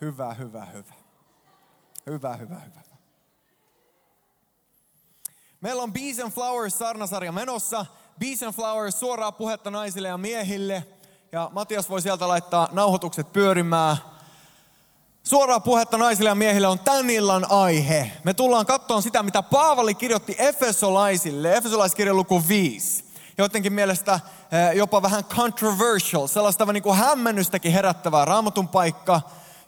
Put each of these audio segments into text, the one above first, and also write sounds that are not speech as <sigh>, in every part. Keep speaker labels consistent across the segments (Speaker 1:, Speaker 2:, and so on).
Speaker 1: Hyvä, hyvä, hyvä. Hyvä, hyvä, hyvä. Meillä on Bees and Flowers sarnasarja menossa. Bees and Flowers suoraa puhetta naisille ja miehille. Ja Matias voi sieltä laittaa nauhoitukset pyörimään. Suoraa puhetta naisille ja miehille on tämän illan aihe. Me tullaan katsomaan sitä, mitä Paavali kirjoitti Efesolaisille. Efesolaiskirjan luku 5. Joidenkin mielestä eh, jopa vähän controversial, sellaista niin kuin hämmennystäkin herättävää raamatun paikka.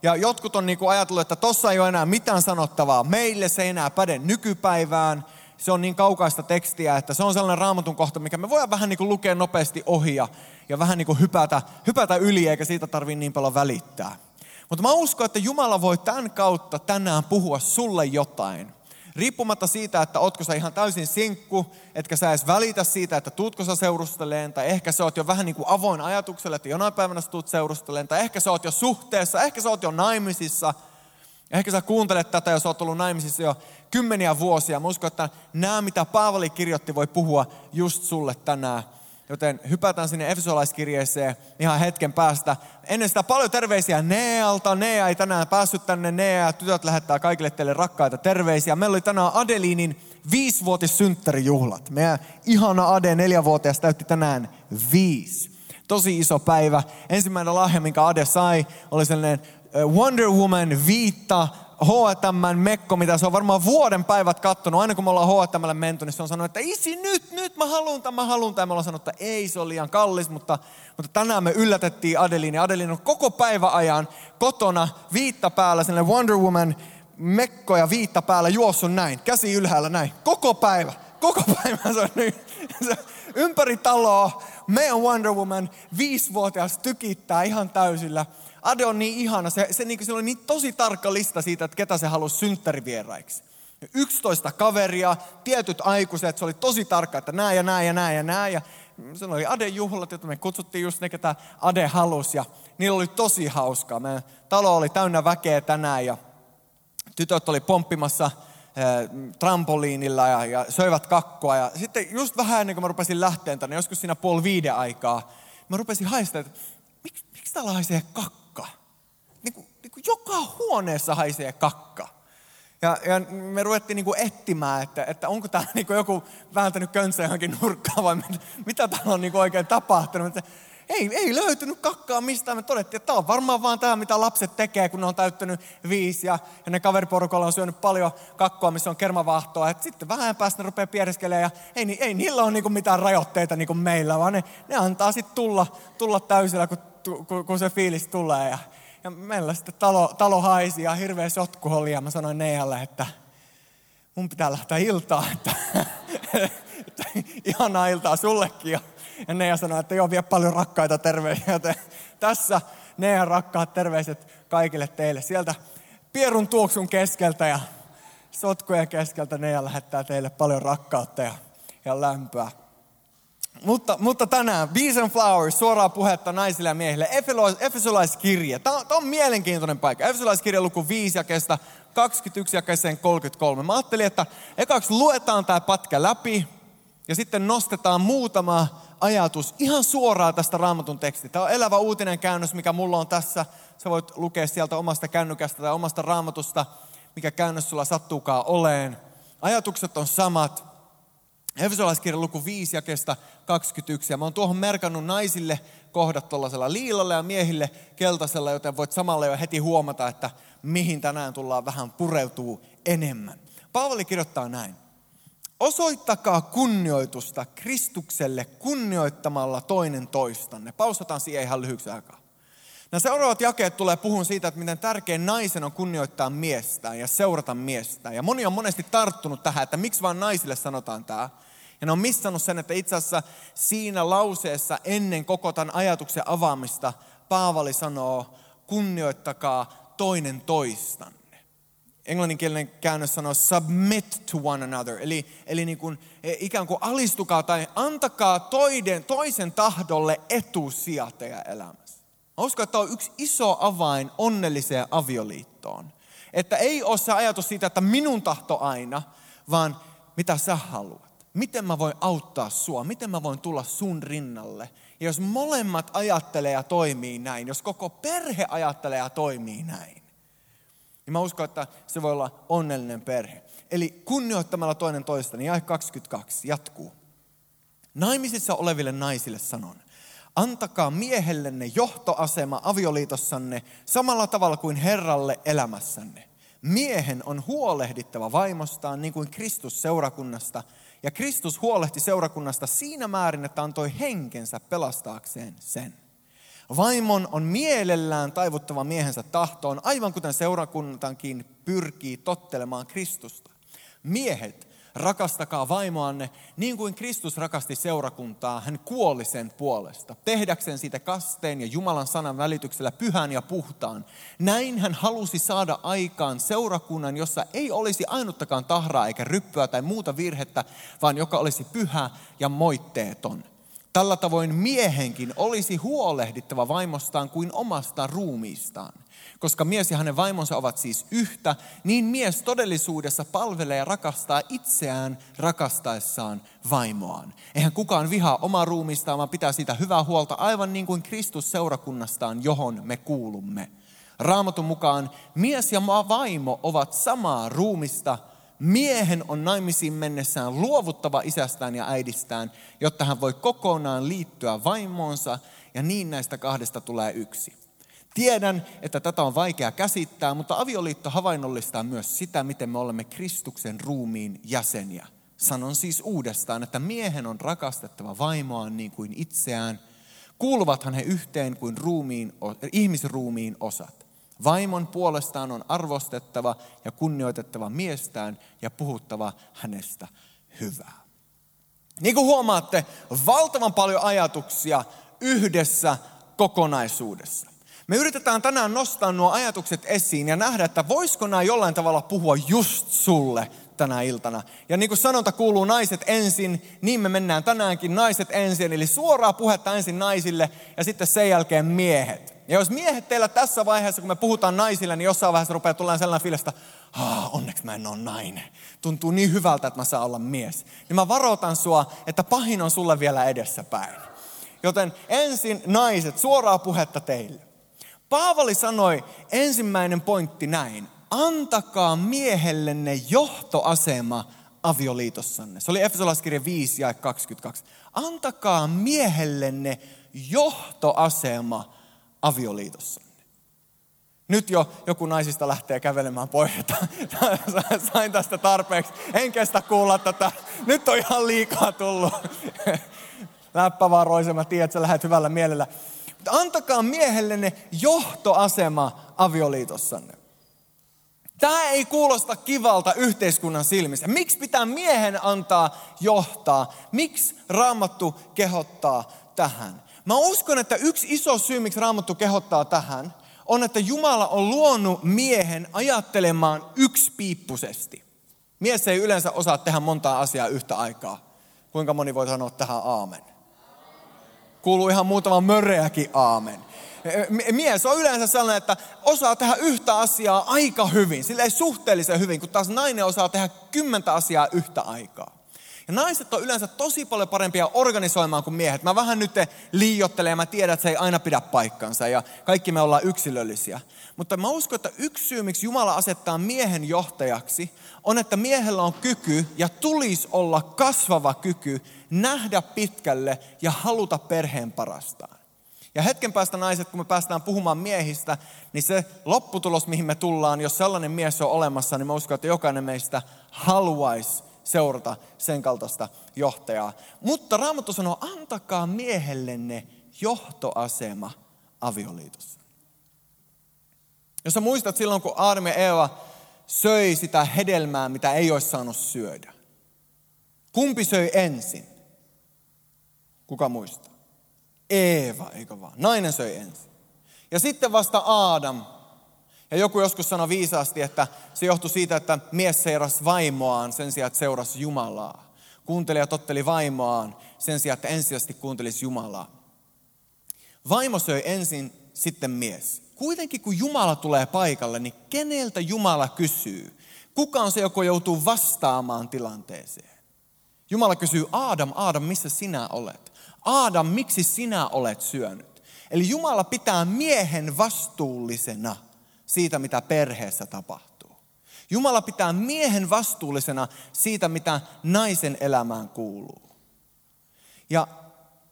Speaker 1: Ja jotkut on niin kuin ajatellut, että tossa ei ole enää mitään sanottavaa. Meille se ei enää päde nykypäivään. Se on niin kaukaista tekstiä, että se on sellainen raamatun kohta, mikä me voidaan vähän niin kuin lukea nopeasti ohi ja, ja vähän niin kuin hypätä, hypätä yli, eikä siitä tarvitse niin paljon välittää. Mutta mä uskon, että Jumala voi tämän kautta tänään puhua sulle jotain. Riippumatta siitä, että ootko sä ihan täysin sinkku, etkä sä edes välitä siitä, että tuutko sä seurusteleen, tai ehkä sä oot jo vähän niin kuin avoin ajatukselle, että jonain päivänä sä tuut seurusteleen, tai ehkä sä oot jo suhteessa, ehkä sä oot jo naimisissa, ehkä sä kuuntelet tätä, jos oot ollut naimisissa jo kymmeniä vuosia. Mä uskon, että nämä, mitä Paavali kirjoitti, voi puhua just sulle tänään Joten hypätään sinne Efesolaiskirjeeseen ihan hetken päästä. Ennen sitä paljon terveisiä Nealta. Nea ei tänään päässyt tänne. Nea tytöt lähettää kaikille teille rakkaita terveisiä. Meillä oli tänään Adeliinin viisvuotissynttärijuhlat. Meidän ihana Ade, neljävuotias, täytti tänään viisi. Tosi iso päivä. Ensimmäinen lahja, minkä Ade sai, oli sellainen Wonder Woman viitta H&M Mekko, mitä se on varmaan vuoden päivät kattonut. Aina kun me ollaan H&Mlle menty, niin se on sanonut, että isi nyt, nyt mä haluan tämän, mä haluan tämän. Me ollaan sanonut, että ei, se on liian kallis, mutta, mutta tänään me yllätettiin Adelin. Ja Adelin on koko päivä ajan kotona viitta päällä, sellainen Wonder Woman Mekko ja viitta päällä juossut näin, käsi ylhäällä näin. Koko päivä, koko päivä se on. Se, ympäri taloa meidän Wonder Woman viisivuotias tykittää ihan täysillä Ade on niin ihana, se, se, niin, se oli niin tosi tarkka lista siitä, että ketä se halusi synttärivieraiksi. 11 kaveria, tietyt aikuiset, se oli tosi tarkka, että nää ja nää ja nää ja nää. Ja se oli Aden juhlat, joita me kutsuttiin just ne, ketä Ade halusi. Ja niillä oli tosi hauskaa. Meidän talo oli täynnä väkeä tänään ja tytöt oli pomppimassa eh, trampoliinilla ja, ja söivät kakkoa. Ja sitten just vähän ennen kuin mä rupesin lähteen tänne, joskus siinä puoli viiden aikaa, mä rupesin haistamaan, että miksi, miksi täällä haisee kakkoa? niin kuin, niin kuin joka huoneessa haisee kakka. Ja, ja me ruvettiin niin kuin etsimään, että, että onko tämä <laughs> kuin joku vääntänyt könsä johonkin nurkkaan vai mitä, mitä täällä on niin kuin oikein tapahtunut. Ei, ei löytynyt kakkaa mistään. Me todettiin, että tämä on varmaan vaan tämä, mitä lapset tekee, kun ne on täyttänyt viisi. Ja, ja ne kaveriporukalla on syönyt paljon kakkoa, missä on kermavahtoa. Et sitten vähän päästä ne rupeaa piereskelemaan. Ja ei, ei niillä ole niinku mitään rajoitteita niin kuin meillä, vaan ne, ne antaa sitten tulla, tulla täysillä, kun, kun, kun se fiilis tulee. Ja, ja meillä sitten talo, talo haisi ja hirveä sotku oli ja mä sanoin Neijalle, että mun pitää lähteä iltaa, että, että ihanaa iltaa sullekin. Ja, ja Neija sanoi, että joo, vie paljon rakkaita terveisiä. Joten tässä Neijan rakkaat terveiset kaikille teille. Sieltä pierun tuoksun keskeltä ja sotkujen keskeltä Neija lähettää teille paljon rakkautta ja, ja lämpöä. Mutta, mutta tänään Bees and Flowers, suoraa puhetta naisille ja miehille. Efesolaiskirje. Tämä on, tämä on mielenkiintoinen paikka. Efesolaiskirje luku 5 kestä 21 keseen 33. Mä ajattelin, että ekaksi luetaan tämä patka läpi ja sitten nostetaan muutama ajatus ihan suoraan tästä raamatun tekstistä. Tämä on elävä uutinen käännös, mikä mulla on tässä. Sä voit lukea sieltä omasta kännykästä tai omasta raamatusta, mikä käännös sulla sattuukaan oleen. Ajatukset on samat, Efesolaiskirjan luku 5 jakesta 21. Ja mä oon tuohon merkannut naisille kohdat tuollaisella liilalla ja miehille keltaisella, joten voit samalla jo heti huomata, että mihin tänään tullaan vähän pureutuu enemmän. Paavali kirjoittaa näin. Osoittakaa kunnioitusta Kristukselle kunnioittamalla toinen toistanne. Pausataan siihen ihan lyhyksi aikaa. Nämä seuraavat jakeet tulee puhun siitä, että miten tärkein naisen on kunnioittaa miestään ja seurata miestään. Ja moni on monesti tarttunut tähän, että miksi vain naisille sanotaan tämä. Ja ne on missannut sen, että itse asiassa siinä lauseessa ennen koko tämän ajatuksen avaamista Paavali sanoo, kunnioittakaa toinen toistanne. Englanninkielinen käännös sanoo submit to one another, eli, eli niin kuin, e, ikään kuin alistukaa tai antakaa toiden, toisen tahdolle etusija teidän elämässä. Mä uskon, että tämä on yksi iso avain onnelliseen avioliittoon. Että ei ole se ajatus siitä, että minun tahto aina, vaan mitä sä haluat miten mä voin auttaa sua, miten mä voin tulla sun rinnalle. Ja jos molemmat ajattelee ja toimii näin, jos koko perhe ajattelee ja toimii näin, niin mä uskon, että se voi olla onnellinen perhe. Eli kunnioittamalla toinen toista, niin jae 22 jatkuu. Naimisissa oleville naisille sanon, antakaa miehellenne johtoasema avioliitossanne samalla tavalla kuin Herralle elämässänne. Miehen on huolehdittava vaimostaan niin kuin Kristus seurakunnasta, ja Kristus huolehti seurakunnasta siinä määrin, että antoi henkensä pelastaakseen sen. Vaimon on mielellään taivuttava miehensä tahtoon, aivan kuten seurakuntankin pyrkii tottelemaan Kristusta. Miehet, rakastakaa vaimoanne niin kuin Kristus rakasti seurakuntaa, hän kuoli sen puolesta, tehdäkseen siitä kasteen ja Jumalan sanan välityksellä pyhän ja puhtaan. Näin hän halusi saada aikaan seurakunnan, jossa ei olisi ainuttakaan tahraa eikä ryppyä tai muuta virhettä, vaan joka olisi pyhä ja moitteeton. Tällä tavoin miehenkin olisi huolehdittava vaimostaan kuin omasta ruumiistaan. Koska mies ja hänen vaimonsa ovat siis yhtä, niin mies todellisuudessa palvelee ja rakastaa itseään rakastaessaan vaimoaan. Eihän kukaan vihaa omaa ruumistaan, vaan pitää siitä hyvää huolta aivan niin kuin Kristus seurakunnastaan, johon me kuulumme. Raamatun mukaan mies ja vaimo ovat samaa ruumista – miehen on naimisiin mennessään luovuttava isästään ja äidistään, jotta hän voi kokonaan liittyä vaimoonsa ja niin näistä kahdesta tulee yksi. Tiedän, että tätä on vaikea käsittää, mutta avioliitto havainnollistaa myös sitä, miten me olemme Kristuksen ruumiin jäseniä. Sanon siis uudestaan, että miehen on rakastettava vaimoaan niin kuin itseään. Kuuluvathan he yhteen kuin ruumiin, ihmisruumiin osat. Vaimon puolestaan on arvostettava ja kunnioitettava miestään ja puhuttava hänestä hyvää. Niin kuin huomaatte, valtavan paljon ajatuksia yhdessä kokonaisuudessa. Me yritetään tänään nostaa nuo ajatukset esiin ja nähdä, että voisiko nämä jollain tavalla puhua just sulle tänä iltana. Ja niin kuin sanonta kuuluu naiset ensin, niin me mennään tänäänkin naiset ensin. Eli suoraa puhetta ensin naisille ja sitten sen jälkeen miehet. Ja jos miehet teillä tässä vaiheessa, kun me puhutaan naisille, niin jossain vaiheessa rupeaa tulemaan sellainen fiilis, että onneksi mä en ole nainen. Tuntuu niin hyvältä, että mä saan olla mies. Niin mä varoitan sua, että pahin on sulle vielä edessäpäin. Joten ensin naiset, suoraa puhetta teille. Paavali sanoi ensimmäinen pointti näin. Antakaa miehellenne johtoasema avioliitossanne. Se oli Efesolaiskirja 5 ja 22. Antakaa miehellenne johtoasema avioliitossanne. Nyt jo joku naisista lähtee kävelemään pois, että <laughs> sain tästä tarpeeksi. En kestä kuulla tätä. Nyt on ihan liikaa tullut. <laughs> Läppä vaan mä tiedän, että sä lähdet hyvällä mielellä. Mutta antakaa miehellenne johtoasema avioliitossanne. Tämä ei kuulosta kivalta yhteiskunnan silmissä. Miksi pitää miehen antaa johtaa? Miksi raamattu kehottaa tähän? Mä uskon, että yksi iso syy, miksi Raamattu kehottaa tähän, on, että Jumala on luonut miehen ajattelemaan yksipiippuisesti. Mies ei yleensä osaa tehdä montaa asiaa yhtä aikaa. Kuinka moni voi sanoa tähän aamen? Kuuluu ihan muutama mörreäkin aamen. Mies on yleensä sellainen, että osaa tehdä yhtä asiaa aika hyvin, sillä ei suhteellisen hyvin, kun taas nainen osaa tehdä kymmentä asiaa yhtä aikaa. Ja naiset on yleensä tosi paljon parempia organisoimaan kuin miehet. Mä vähän nyt liiottelen ja mä tiedän, että se ei aina pidä paikkansa ja kaikki me ollaan yksilöllisiä. Mutta mä uskon, että yksi syy, miksi Jumala asettaa miehen johtajaksi, on, että miehellä on kyky ja tulisi olla kasvava kyky nähdä pitkälle ja haluta perheen parastaan. Ja hetken päästä naiset, kun me päästään puhumaan miehistä, niin se lopputulos, mihin me tullaan, jos sellainen mies on olemassa, niin mä uskon, että jokainen meistä haluaisi seurata sen kaltaista johtajaa. Mutta Raamattu sanoo, antakaa miehellenne johtoasema avioliitossa. Jos sä muistat silloin, kun Aadam ja Eeva söi sitä hedelmää, mitä ei olisi saanut syödä. Kumpi söi ensin? Kuka muistaa? Eeva, eikö vaan? Nainen söi ensin. Ja sitten vasta Aadam ja joku joskus sanoi viisaasti, että se johtui siitä, että mies seurasi vaimoaan sen sijaan, että seurasi Jumalaa. Kuunteli ja totteli vaimoaan sen sijaan, että ensisijaisesti kuuntelisi Jumalaa. Vaimo söi ensin, sitten mies. Kuitenkin kun Jumala tulee paikalle, niin keneltä Jumala kysyy? Kuka on se, joka joutuu vastaamaan tilanteeseen? Jumala kysyy, Aadam, Aadam, missä sinä olet? Aadam, miksi sinä olet syönyt? Eli Jumala pitää miehen vastuullisena – siitä, mitä perheessä tapahtuu. Jumala pitää miehen vastuullisena siitä, mitä naisen elämään kuuluu. Ja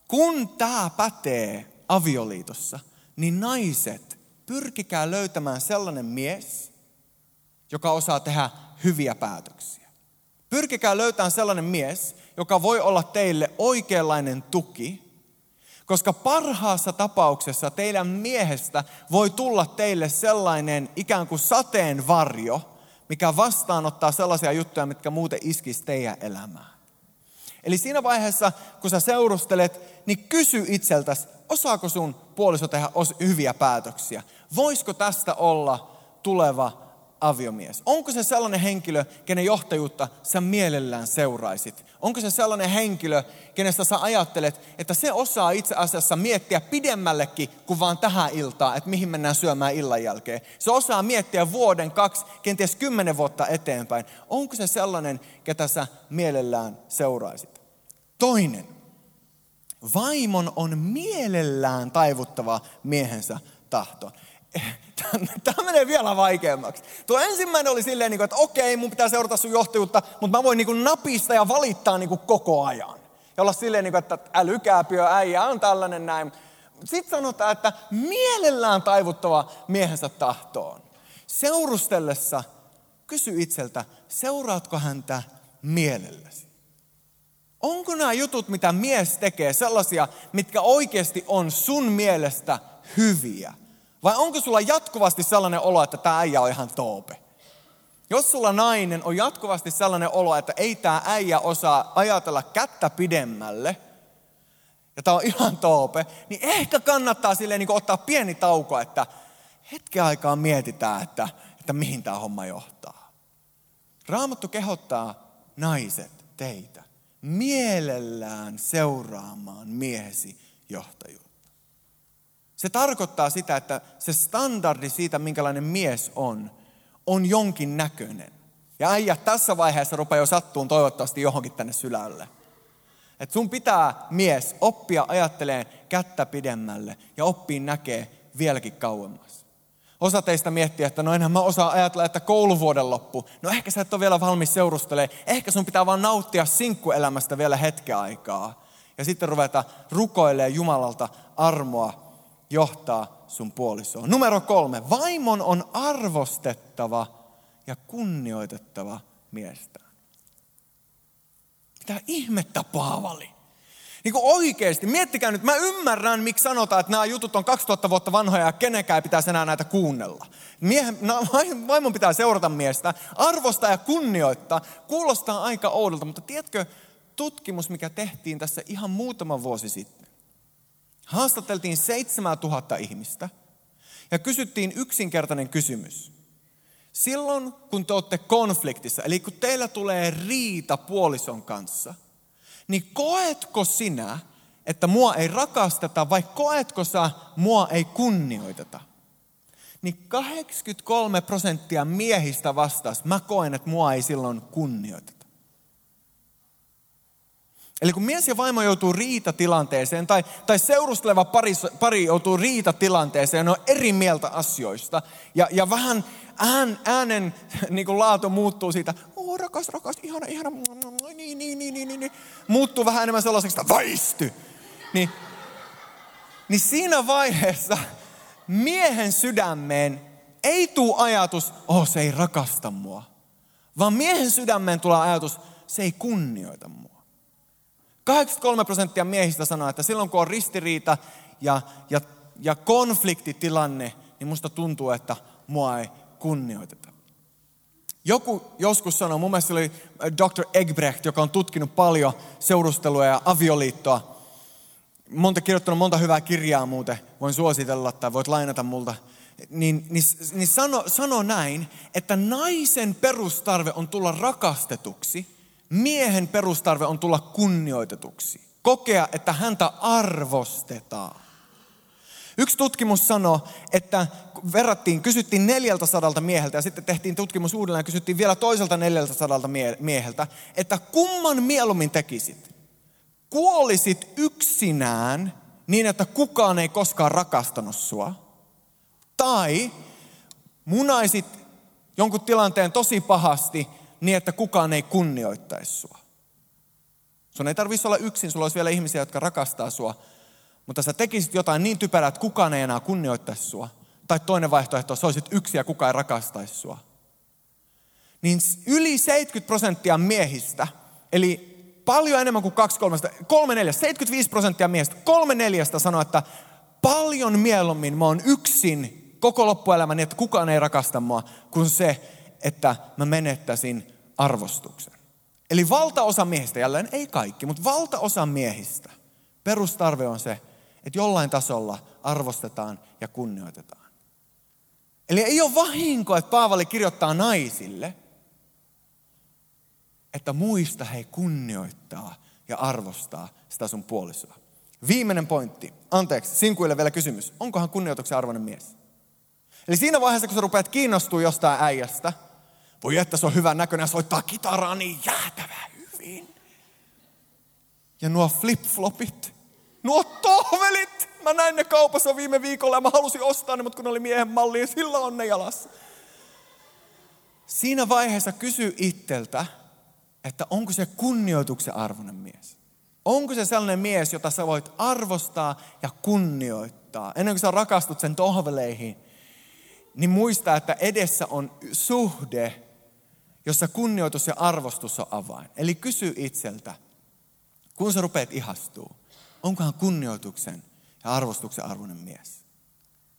Speaker 1: kun tämä pätee avioliitossa, niin naiset, pyrkikää löytämään sellainen mies, joka osaa tehdä hyviä päätöksiä. Pyrkikää löytämään sellainen mies, joka voi olla teille oikeanlainen tuki, koska parhaassa tapauksessa teidän miehestä voi tulla teille sellainen ikään kuin sateenvarjo, mikä vastaanottaa sellaisia juttuja, mitkä muuten iskisi teidän elämään. Eli siinä vaiheessa, kun sä seurustelet, niin kysy itseltäsi, osaako sun puoliso tehdä hyviä päätöksiä? Voisiko tästä olla tuleva aviomies? Onko se sellainen henkilö, kenen johtajuutta sä mielellään seuraisit? Onko se sellainen henkilö, kenestä sä ajattelet, että se osaa itse asiassa miettiä pidemmällekin kuin vaan tähän iltaan, että mihin mennään syömään illan jälkeen. Se osaa miettiä vuoden, kaksi, kenties kymmenen vuotta eteenpäin. Onko se sellainen, ketä sä mielellään seuraisit? Toinen. Vaimon on mielellään taivuttava miehensä tahto. Tämä menee vielä vaikeammaksi. Tuo ensimmäinen oli silleen, niinku, että okei, mun pitää seurata sun johtajuutta, mutta mä voin niin napista ja valittaa niin koko ajan. Ja olla silleen, että älykääpiö äijä on tällainen näin. Sitten sanotaan, että mielellään taivuttava miehensä tahtoon. Seurustellessa kysy itseltä, seuraatko häntä mielelläsi? Onko nämä jutut, mitä mies tekee, sellaisia, mitkä oikeasti on sun mielestä hyviä? Vai onko sulla jatkuvasti sellainen olo, että tämä äijä on ihan toope? Jos sulla nainen on jatkuvasti sellainen olo, että ei tämä äijä osaa ajatella kättä pidemmälle, ja tämä on ihan toope, niin ehkä kannattaa silleen niin ottaa pieni tauko, että hetken aikaa mietitään, että, että mihin tämä homma johtaa. Raamattu kehottaa naiset teitä mielellään seuraamaan miehesi johtajuutta. Se tarkoittaa sitä, että se standardi siitä, minkälainen mies on, on jonkin näköinen. Ja äijä tässä vaiheessa rupeaa jo sattuun toivottavasti johonkin tänne sylälle. Että sun pitää mies oppia ajatteleen kättä pidemmälle ja oppii näkee vieläkin kauemmas. Osa teistä miettii, että no enhän mä osaa ajatella, että kouluvuoden loppu. No ehkä sä et ole vielä valmis seurustelemaan. Ehkä sun pitää vaan nauttia sinkkuelämästä vielä hetken aikaa. Ja sitten ruveta rukoilemaan Jumalalta armoa johtaa sun puolisoa. Numero kolme. Vaimon on arvostettava ja kunnioitettava miestään. Mitä ihmettä Paavali? Niin kuin oikeasti, miettikää nyt, mä ymmärrän, miksi sanotaan, että nämä jutut on 2000 vuotta vanhoja ja kenenkään pitäisi enää näitä kuunnella. Miehen, vaimon pitää seurata miestä, arvostaa ja kunnioittaa. Kuulostaa aika oudolta, mutta tiedätkö, tutkimus, mikä tehtiin tässä ihan muutama vuosi sitten, haastateltiin 7000 ihmistä ja kysyttiin yksinkertainen kysymys. Silloin, kun te olette konfliktissa, eli kun teillä tulee riita puolison kanssa, niin koetko sinä, että mua ei rakasteta vai koetko sä, mua ei kunnioiteta? Niin 83 prosenttia miehistä vastasi, mä koen, että mua ei silloin kunnioiteta. Eli kun mies ja vaimo joutuu riitatilanteeseen tai, tai seurusteleva pari, pari joutuu riitatilanteeseen, ne on eri mieltä asioista. Ja, ja vähän ään, äänen <laughs> niin kuin laatu muuttuu siitä, oh, rakas, rakas, ihana, ihana, niin, niin, niin, niin, niin, muuttuu vähän enemmän sellaiseksi, että väisty. Niin, niin siinä vaiheessa miehen sydämeen ei tule ajatus, oh se ei rakasta mua. Vaan miehen sydämeen tulee ajatus, se ei kunnioita mua. 83 prosenttia miehistä sanoo, että silloin kun on ristiriita ja, ja, ja konfliktitilanne, niin musta tuntuu, että mua ei kunnioiteta. Joku joskus sanoi, mun mielestä oli äh, Dr. Egbrecht, joka on tutkinut paljon seurustelua ja avioliittoa. Monta kirjoittanut monta hyvää kirjaa muuten, voin suositella tai voit lainata multa. Niin, niin, niin sano, sano näin, että naisen perustarve on tulla rakastetuksi – miehen perustarve on tulla kunnioitetuksi. Kokea, että häntä arvostetaan. Yksi tutkimus sanoi, että verrattiin, kysyttiin 400 mieheltä ja sitten tehtiin tutkimus uudelleen ja kysyttiin vielä toiselta 400 mieheltä, että kumman mieluummin tekisit? Kuolisit yksinään niin, että kukaan ei koskaan rakastanut sua? Tai munaisit jonkun tilanteen tosi pahasti niin, että kukaan ei kunnioittaisi sua. Sun ei tarvitsisi olla yksin, sulla olisi vielä ihmisiä, jotka rakastaa sua, mutta sä tekisit jotain niin typerää, että kukaan ei enää kunnioittaisi sua. Tai toinen vaihtoehto, sä olisit yksi ja kukaan ei rakastaisi sua. Niin yli 70 prosenttia miehistä, eli paljon enemmän kuin kaksi kolmesta, kolme neljästä, 75 prosenttia miehistä, kolme neljästä sanoo, että paljon mieluummin mä oon yksin koko loppuelämäni, että kukaan ei rakasta mua, kuin se, että mä menettäisin arvostuksen. Eli valtaosa miehistä, jälleen ei kaikki, mutta valtaosa miehistä, perustarve on se, että jollain tasolla arvostetaan ja kunnioitetaan. Eli ei ole vahinko, että Paavali kirjoittaa naisille, että muista he kunnioittaa ja arvostaa sitä sun puolisoa. Viimeinen pointti. Anteeksi, sinkuille vielä kysymys. Onkohan kunnioituksen arvoinen mies? Eli siinä vaiheessa, kun sä rupeat kiinnostua jostain äijästä, voi että se on hyvän näköinen soittaa kitaraa niin jäätävää hyvin. Ja nuo flip-flopit, nuo tohvelit, mä näin ne kaupassa viime viikolla ja mä halusin ostaa ne, mutta kun ne oli miehen malli, sillä on ne jalassa. Siinä vaiheessa kysy itseltä, että onko se kunnioituksen arvoinen mies. Onko se sellainen mies, jota sä voit arvostaa ja kunnioittaa. Ennen kuin sä rakastut sen tohveleihin, niin muista, että edessä on suhde, jossa kunnioitus ja arvostus on avain. Eli kysy itseltä, kun sä rupeat ihastuu, onkohan kunnioituksen ja arvostuksen arvoinen mies.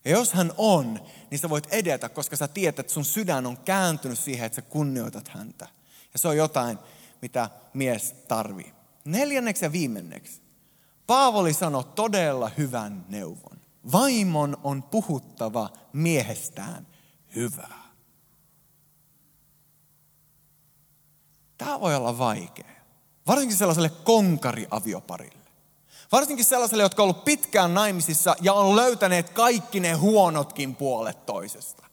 Speaker 1: Ja jos hän on, niin sä voit edetä, koska sä tiedät, että sun sydän on kääntynyt siihen, että sä kunnioitat häntä. Ja se on jotain, mitä mies tarvii. Neljänneksi ja viimenneksi. Paavoli sanoi todella hyvän neuvon. Vaimon on puhuttava miehestään hyvää. Tämä voi olla vaikea. Varsinkin sellaiselle konkariavioparille. Varsinkin sellaiselle, jotka on ollut pitkään naimisissa ja on löytäneet kaikki ne huonotkin puolet toisesta.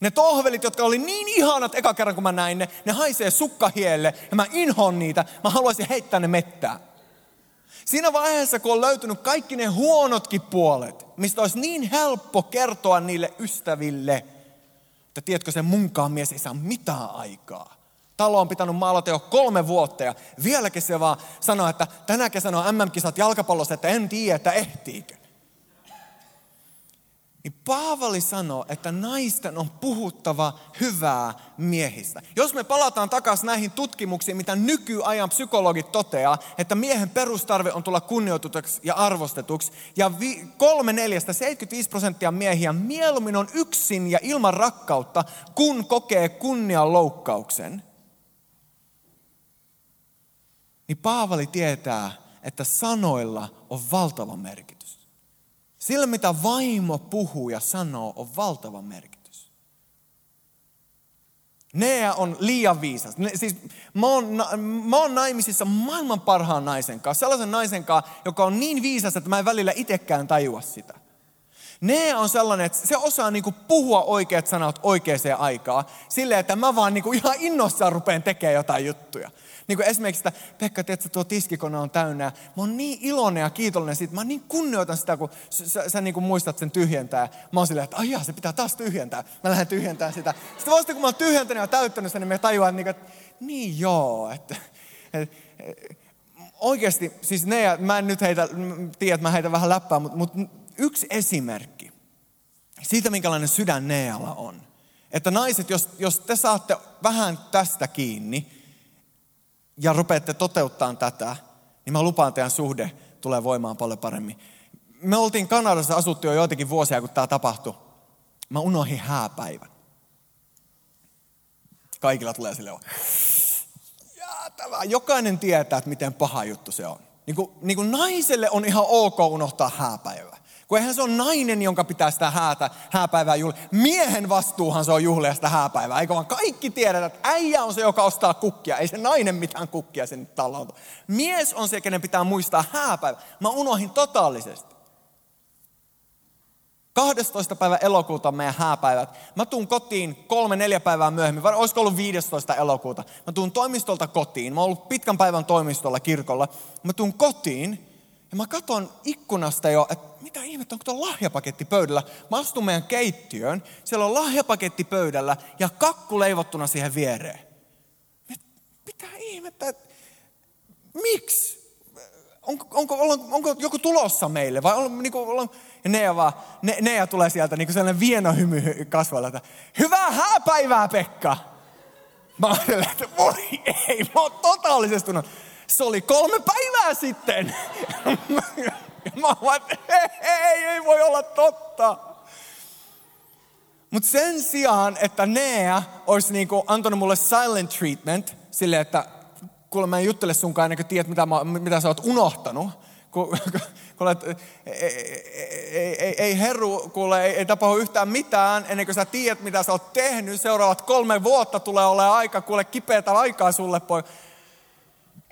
Speaker 1: Ne tohvelit, jotka oli niin ihanat eka kerran, kun mä näin ne, ne haisee sukkahielle ja mä inhon niitä. Mä haluaisin heittää ne mettään. Siinä vaiheessa, kun on löytynyt kaikki ne huonotkin puolet, mistä olisi niin helppo kertoa niille ystäville, että tiedätkö, se munkaan mies ei saa mitään aikaa. Talo on pitänyt maalata jo kolme vuotta ja vieläkin se vaan sanoo, että tänä kesänä on MM-kisat jalkapallossa, että en tiedä, että ehtiikö. Niin Paavali sanoo, että naisten on puhuttava hyvää miehistä. Jos me palataan takaisin näihin tutkimuksiin, mitä nykyajan psykologit toteaa, että miehen perustarve on tulla kunnioitutuksi ja arvostetuksi, ja vi- kolme neljästä, 75 prosenttia miehiä mieluummin on yksin ja ilman rakkautta, kun kokee kunnian niin Paavali tietää, että sanoilla on valtava merkitys. Sillä mitä vaimo puhuu ja sanoo on valtava merkitys. Nea on liian viisas. Ne, siis, mä, oon, mä oon naimisissa maailman parhaan naisen kanssa. Sellaisen naisen kanssa, joka on niin viisas, että mä en välillä itsekään tajua sitä. Nea on sellainen, että se osaa niinku puhua oikeat sanat oikeaan aikaan. Silleen, että mä vaan niinku ihan innossaan rupean tekemään jotain juttuja. Niin kuin esimerkiksi että Pekka, tiedätkö, tuo tiskikone on täynnä. Mä oon niin iloinen ja kiitollinen siitä. Mä niin kunnioitan sitä, kun sä, sä niin kuin muistat sen tyhjentää. Mä oon silleen, että aijaa, se pitää taas tyhjentää. Mä lähden tyhjentämään sitä. Sitten vasta kun mä oon tyhjentänyt ja täyttänyt sen, niin mä tajuan, niin, että niin joo, että, että oikeasti, siis ne, mä en nyt heitä, tiedä, että mä heitä vähän läppää, mutta, mutta yksi esimerkki siitä, minkälainen sydän Nealla on. Että naiset, jos, jos te saatte vähän tästä kiinni, ja rupeatte toteuttaa tätä, niin mä lupaan teidän suhde tulee voimaan paljon paremmin. Me oltiin Kanadassa asuttu jo joitakin vuosia, kun tämä tapahtui. Mä unohdin hääpäivän. Kaikilla tulee sille jäätävää. Jokainen tietää, että miten paha juttu se on. Niin kuin, niin kuin naiselle on ihan ok unohtaa hääpäivä. Kun eihän se on nainen, jonka pitää sitä häätä, hääpäivää juhlia. Miehen vastuuhan se on juhlia sitä hääpäivää. Eikö vaan kaikki tiedä, että äijä on se, joka ostaa kukkia. Ei se nainen mitään kukkia sen taloon. Mies on se, kenen pitää muistaa hääpäivä. Mä unohin totaalisesti. 12. päivä elokuuta meidän hääpäivät. Mä tuun kotiin kolme, neljä päivää myöhemmin, vai olisiko ollut 15. elokuuta. Mä tuun toimistolta kotiin. Mä oon ollut pitkän päivän toimistolla kirkolla. Mä tuun kotiin Ja mä katson ikkunasta jo, että mitä ihmettä, onko tuo lahjapaketti pöydällä? Mä astun meidän keittiöön, siellä on lahjapaketti pöydällä ja kakku leivottuna siihen viereen. Mitä ihmettä, miksi? Onko, onko, onko, onko joku tulossa meille vai on, niin kuin, on, ja Nea, vaan, ne, Nea tulee sieltä niin kuin sellainen vienohymy kasvalla, että hyvää hääpäivää Pekka! Mä ajattelen, että voi ei, mä oon totaalisesti Se oli kolme päivää sitten. Mä vaan, ei, ei voi olla totta. Mutta sen sijaan, että Nea olisi niinku antanut mulle silent treatment, sille että kuule mä en juttele sunkaan ennen kuin tiedät, mitä, mä, mitä sä oot unohtanut. Kun, <laughs> kuule, ei, ei, ei, ei herru, kuule, ei, ei tapahdu yhtään mitään ennen kuin sä tiedät, mitä sä oot tehnyt. Seuraavat kolme vuotta tulee olemaan aika, kuule kipeätä aikaa sulle, poi.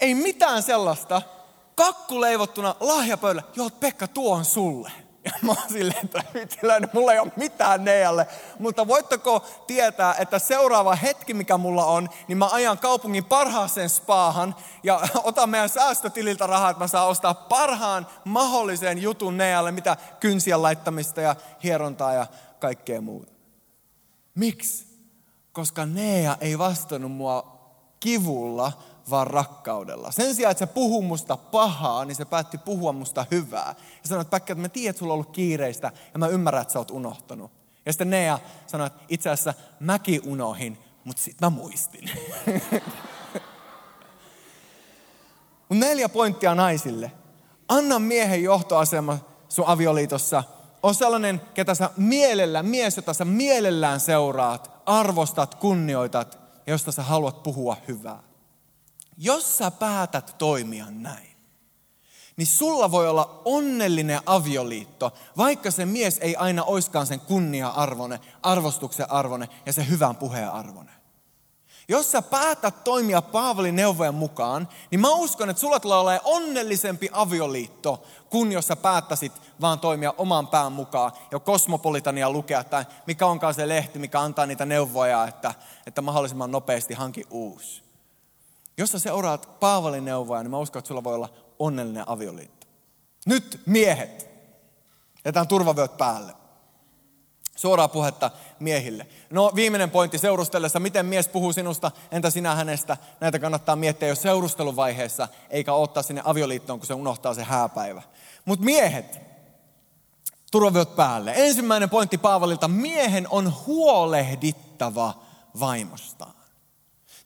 Speaker 1: Ei mitään sellaista. Kakku leivottuna lahjapöydällä. Joo, Pekka, tuo on sulle. Ja mä oon silleen, että vittiläinen, mulla ei ole mitään Nealle. Mutta voitteko tietää, että seuraava hetki, mikä mulla on, niin mä ajan kaupungin parhaaseen spaahan ja <laughs> otan meidän säästötililtä rahaa, että mä saan ostaa parhaan mahdollisen jutun Nealle, mitä kynsien laittamista ja hierontaa ja kaikkea muuta. Miksi? Koska Nea ei vastannut mua kivulla, vaan rakkaudella. Sen sijaan, että se puhuu musta pahaa, niin se päätti puhua musta hyvää. Ja sanoi, että Päkkä, että mä tiedän, että sulla on ollut kiireistä ja mä ymmärrän, että sä oot unohtanut. Ja sitten Nea sanoi, että itse asiassa mäkin unohin, mutta sitten mä muistin. <laughs> Mun neljä pointtia naisille. Anna miehen johtoasema sun avioliitossa. On sellainen, ketä sä mielellä, mies, jota sä mielellään seuraat, arvostat, kunnioitat ja josta sä haluat puhua hyvää. Jos sä päätät toimia näin, niin sulla voi olla onnellinen avioliitto, vaikka se mies ei aina oiskaan sen kunnia-arvone, arvostuksen arvone ja se hyvän puheen arvone. Jos sä päätät toimia Paavalin neuvojen mukaan, niin mä uskon, että sulla tulee olemaan onnellisempi avioliitto, kun jos sä päättäisit vaan toimia oman pään mukaan ja kosmopolitania lukea, tai mikä onkaan se lehti, mikä antaa niitä neuvoja, että, että mahdollisimman nopeasti hanki uusi. Jos sä seuraat Paavalin neuvoja, niin mä uskon, että sulla voi olla onnellinen avioliitto. Nyt miehet. Jätään turvavyöt päälle. Suoraa puhetta miehille. No viimeinen pointti seurustellessa, miten mies puhuu sinusta, entä sinä hänestä? Näitä kannattaa miettiä jo seurusteluvaiheessa, eikä ottaa sinne avioliittoon, kun se unohtaa se hääpäivä. Mutta miehet, turvavyöt päälle. Ensimmäinen pointti Paavalilta, miehen on huolehdittava vaimostaan.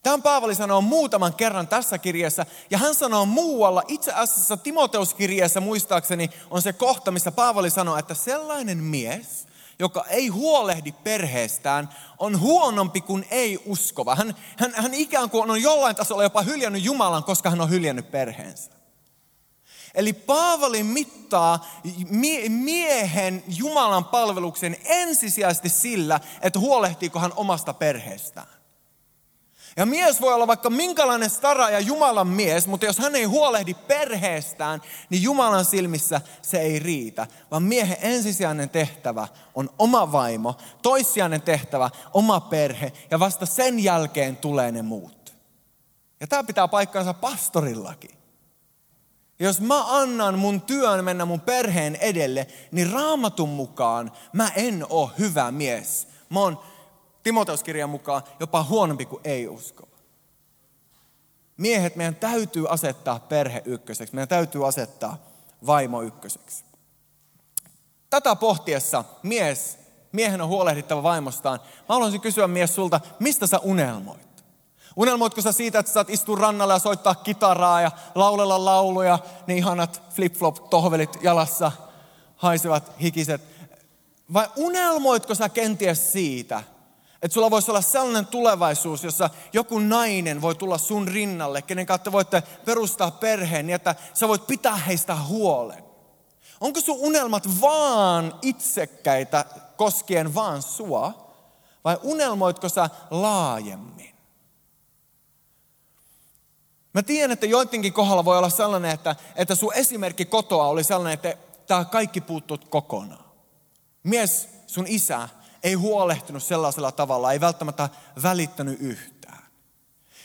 Speaker 1: Tämän Paavali sanoo muutaman kerran tässä kirjassa, ja hän sanoo muualla, itse asiassa Timoteuskirjeessä muistaakseni on se kohta, missä Paavali sanoo, että sellainen mies, joka ei huolehdi perheestään, on huonompi kuin ei uskova. Hän, hän, hän ikään kuin on jollain tasolla jopa hyljännyt Jumalan, koska hän on hyljännyt perheensä. Eli Paavali mittaa miehen Jumalan palveluksen ensisijaisesti sillä, että huolehtiiko hän omasta perheestään. Ja mies voi olla vaikka minkälainen stara ja Jumalan mies, mutta jos hän ei huolehdi perheestään, niin Jumalan silmissä se ei riitä. Vaan miehen ensisijainen tehtävä on oma vaimo, toissijainen tehtävä oma perhe ja vasta sen jälkeen tulee ne muut. Ja tämä pitää paikkansa pastorillakin. Jos mä annan mun työn mennä mun perheen edelle, niin raamatun mukaan mä en ole hyvä mies. Mä oon Timoteuskirjan mukaan jopa huonompi kuin ei-uskova. Miehet, meidän täytyy asettaa perhe ykköseksi. Meidän täytyy asettaa vaimo ykköseksi. Tätä pohtiessa mies, miehen on huolehdittava vaimostaan. Mä haluaisin kysyä mies sulta, mistä sä unelmoit? Unelmoitko sä siitä, että saat istua rannalla ja soittaa kitaraa ja laulella lauluja, niin ihanat flip-flop tohvelit jalassa, haisevat hikiset? Vai unelmoitko sä kenties siitä, että sulla voisi olla sellainen tulevaisuus, jossa joku nainen voi tulla sun rinnalle, kenen kautta voitte perustaa perheen, niin että sä voit pitää heistä huolen. Onko sun unelmat vaan itsekkäitä koskien vaan sua, vai unelmoitko sä laajemmin? Mä tiedän, että joidenkin kohdalla voi olla sellainen, että, että sun esimerkki kotoa oli sellainen, että tämä kaikki puuttuu kokonaan. Mies, sun isä, ei huolehtinut sellaisella tavalla, ei välttämättä välittänyt yhtään.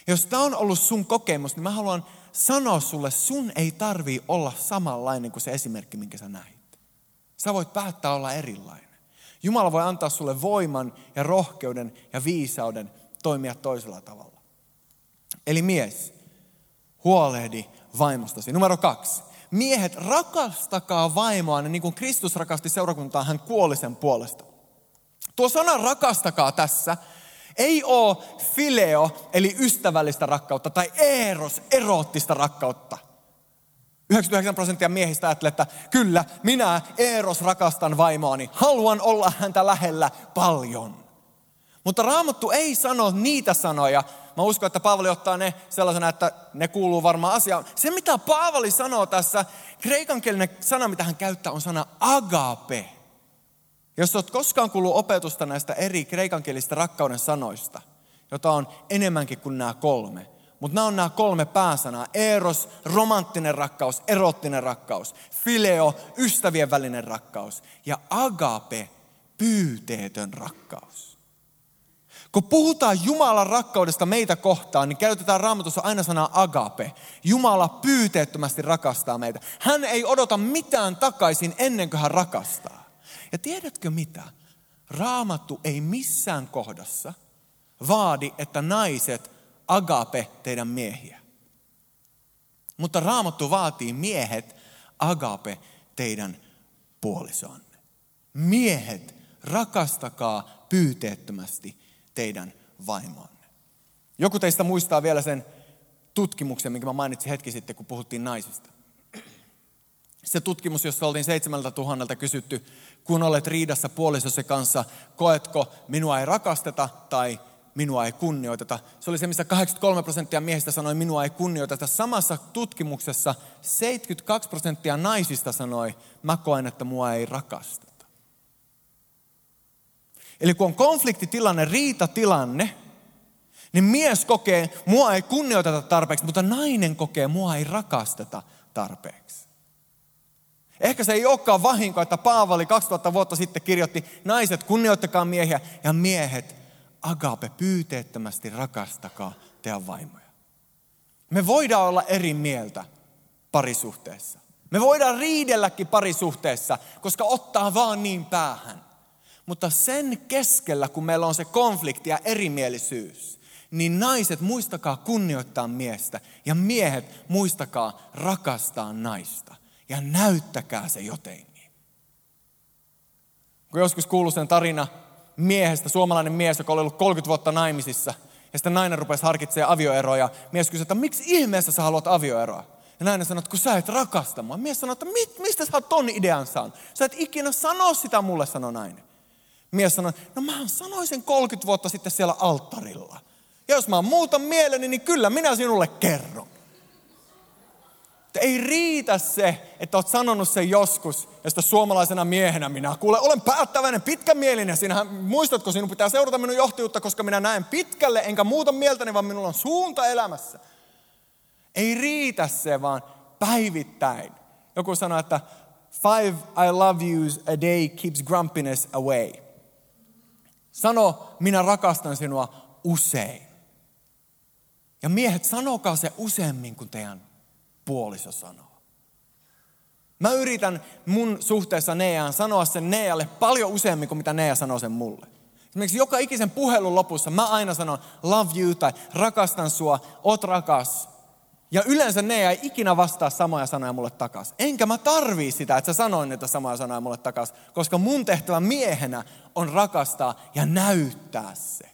Speaker 1: Jos tämä on ollut sun kokemus, niin mä haluan sanoa sulle, sun ei tarvii olla samanlainen kuin se esimerkki, minkä sä näit. Sä voit päättää olla erilainen. Jumala voi antaa sulle voiman ja rohkeuden ja viisauden toimia toisella tavalla. Eli mies, huolehdi vaimostasi. Numero kaksi. Miehet, rakastakaa vaimoanne niin kuin Kristus rakasti seurakuntaa, hän kuoli sen puolesta. Tuo sana rakastakaa tässä ei ole fileo, eli ystävällistä rakkautta, tai eros, eroottista rakkautta. 99 prosenttia miehistä ajattelee, että kyllä, minä Eros rakastan vaimoani, haluan olla häntä lähellä paljon. Mutta Raamattu ei sano niitä sanoja. Mä uskon, että Paavali ottaa ne sellaisena, että ne kuuluu varmaan asiaan. Se, mitä Paavali sanoo tässä, kreikankielinen sana, mitä hän käyttää, on sana agape. Jos olet koskaan kuullut opetusta näistä eri kreikankielistä rakkauden sanoista, jota on enemmänkin kuin nämä kolme, mutta nämä on nämä kolme pääsanaa. Eros, romanttinen rakkaus, erottinen rakkaus. Fileo, ystävien välinen rakkaus. Ja agape, pyyteetön rakkaus. Kun puhutaan Jumalan rakkaudesta meitä kohtaan, niin käytetään raamatussa aina sanaa agape. Jumala pyyteettömästi rakastaa meitä. Hän ei odota mitään takaisin ennen kuin hän rakastaa. Ja tiedätkö mitä? Raamattu ei missään kohdassa vaadi, että naiset agape teidän miehiä. Mutta raamattu vaatii miehet agape teidän puolisoanne. Miehet, rakastakaa pyyteettömästi teidän vaimoanne. Joku teistä muistaa vielä sen tutkimuksen, minkä mä mainitsin hetki sitten, kun puhuttiin naisista. Se tutkimus, jossa oltiin seitsemältä tuhannelta kysytty, kun olet riidassa puolisosi kanssa, koetko minua ei rakasteta tai minua ei kunnioiteta. Se oli se, missä 83 prosenttia miehistä sanoi, minua ei kunnioiteta. Samassa tutkimuksessa 72 prosenttia naisista sanoi, mä koen, että mua ei rakasteta. Eli kun on konfliktitilanne, riitatilanne, niin mies kokee, mua ei kunnioiteta tarpeeksi, mutta nainen kokee, mua ei rakasteta tarpeeksi. Ehkä se ei olekaan vahinko, että Paavali 2000 vuotta sitten kirjoitti, naiset kunnioittakaa miehiä ja miehet agape pyyteettömästi rakastakaa teidän vaimoja. Me voidaan olla eri mieltä parisuhteessa. Me voidaan riidelläkin parisuhteessa, koska ottaa vaan niin päähän. Mutta sen keskellä, kun meillä on se konflikti ja erimielisyys, niin naiset muistakaa kunnioittaa miestä ja miehet muistakaa rakastaa naista ja näyttäkää se jotenkin. Kun joskus kuuluu sen tarina miehestä, suomalainen mies, joka oli ollut 30 vuotta naimisissa, ja sitten nainen rupesi harkitsemaan avioeroa, ja mies kysyi, että miksi ihmeessä sä haluat avioeroa? Ja nainen sanoi, että kun sä et rakasta mua. Mies sanoi, että mit, mistä sä oot ton idean saanut? Sä et ikinä sano sitä mulle, sanoi nainen. Mies sanoi, no mä sanoin sen 30 vuotta sitten siellä alttarilla. Ja jos mä muutan mieleni, niin kyllä minä sinulle kerron. Että ei riitä se, että olet sanonut sen joskus, ja sitä suomalaisena miehenä minä kuule, olen päättäväinen, pitkämielinen. Sinähän, muistatko, sinun pitää seurata minun johtajuutta, koska minä näen pitkälle, enkä muuta mieltäni, vaan minulla on suunta elämässä. Ei riitä se, vaan päivittäin. Joku sanoi, että five I love yous a day keeps grumpiness away. Sano, minä rakastan sinua usein. Ja miehet, sanokaa se useammin kuin teidän puoliso sanoo. Mä yritän mun suhteessa Neaan sanoa sen Nealle paljon useammin kuin mitä Nea sanoo sen mulle. Esimerkiksi joka ikisen puhelun lopussa mä aina sanon love you tai rakastan sua, oot rakas. Ja yleensä Nea ei ikinä vastaa samoja sanoja mulle takas. Enkä mä tarvii sitä, että sä sanoin niitä samoja sanoja mulle takas, koska mun tehtävä miehenä on rakastaa ja näyttää se.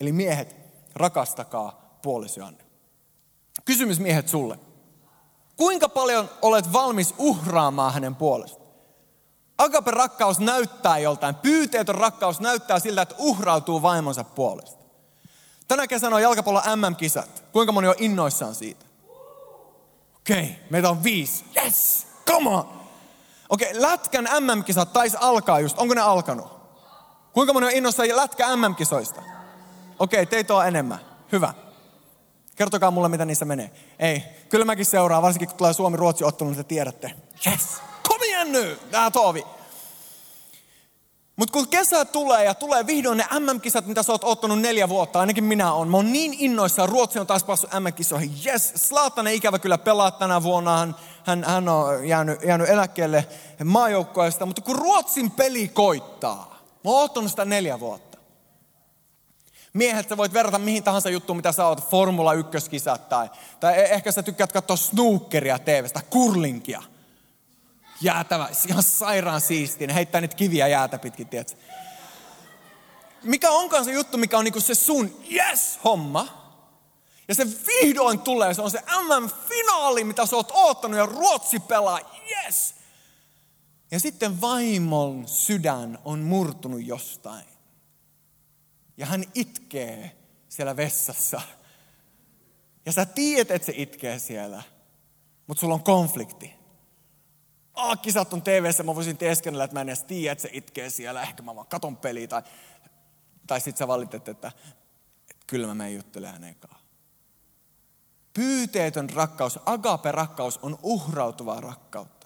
Speaker 1: Eli miehet, rakastakaa puolisoanne. Kysymys miehet sulle. Kuinka paljon olet valmis uhraamaan hänen puolestaan? Agape rakkaus näyttää joltain, pyyteetön rakkaus näyttää siltä, että uhrautuu vaimonsa puolesta. Tänä kesänä on jalkapallon MM-kisat. Kuinka moni on innoissaan siitä? Okei, okay, meitä on viisi. Yes, come on. Okei, okay, Lätkän MM-kisat taisi alkaa just. Onko ne alkanut? Kuinka moni on innoissaan Lätkä MM-kisoista? Okei, okay, teitä on enemmän. Hyvä. Kertokaa mulle, mitä niissä menee. Ei, kyllä mäkin seuraan, varsinkin kun tulee Suomi-Ruotsi ottelu, niin te tiedätte. Yes, kom igen nu, tää tovi. Mutta kun kesä tulee ja tulee vihdoin ne MM-kisat, mitä sä oot ottanut neljä vuotta, ainakin minä on. Mä oon niin innoissaan, Ruotsi on taas päässyt MM-kisoihin. Yes, Slaatan ei ikävä kyllä pelaa tänä vuonna, hän, hän, hän on jäänyt, jäänyt eläkkeelle maajoukkoista. Mutta kun Ruotsin peli koittaa, mä oon ottanut sitä neljä vuotta. Miehet, sä voit verrata mihin tahansa juttuun, mitä sä oot, Formula 1-kisat tai, tai e- ehkä sä tykkäät katsoa snookeria TVstä, kurlinkia jäätävä, ihan sairaan siistiä. Ne heittää niitä kiviä jäätä pitkin, tiedätkö? Mikä onkaan se juttu, mikä on niinku se sun yes-homma, ja se vihdoin tulee, se on se MM-finaali, mitä sä oot oottanut ja Ruotsi pelaa, yes! Ja sitten vaimon sydän on murtunut jostain. Ja hän itkee siellä vessassa. Ja sä tiedät, että se itkee siellä, mutta sulla on konflikti aah, kisat on tv mä voisin teeskennellä, että mä en edes tiedä, että se itkee siellä, ehkä mä vaan katon peliä, tai, tai sit sä valitet, että, että kyllä mä menen juttelemaan hänen kanssaan. Pyyteetön rakkaus, agape-rakkaus on uhrautuvaa rakkautta.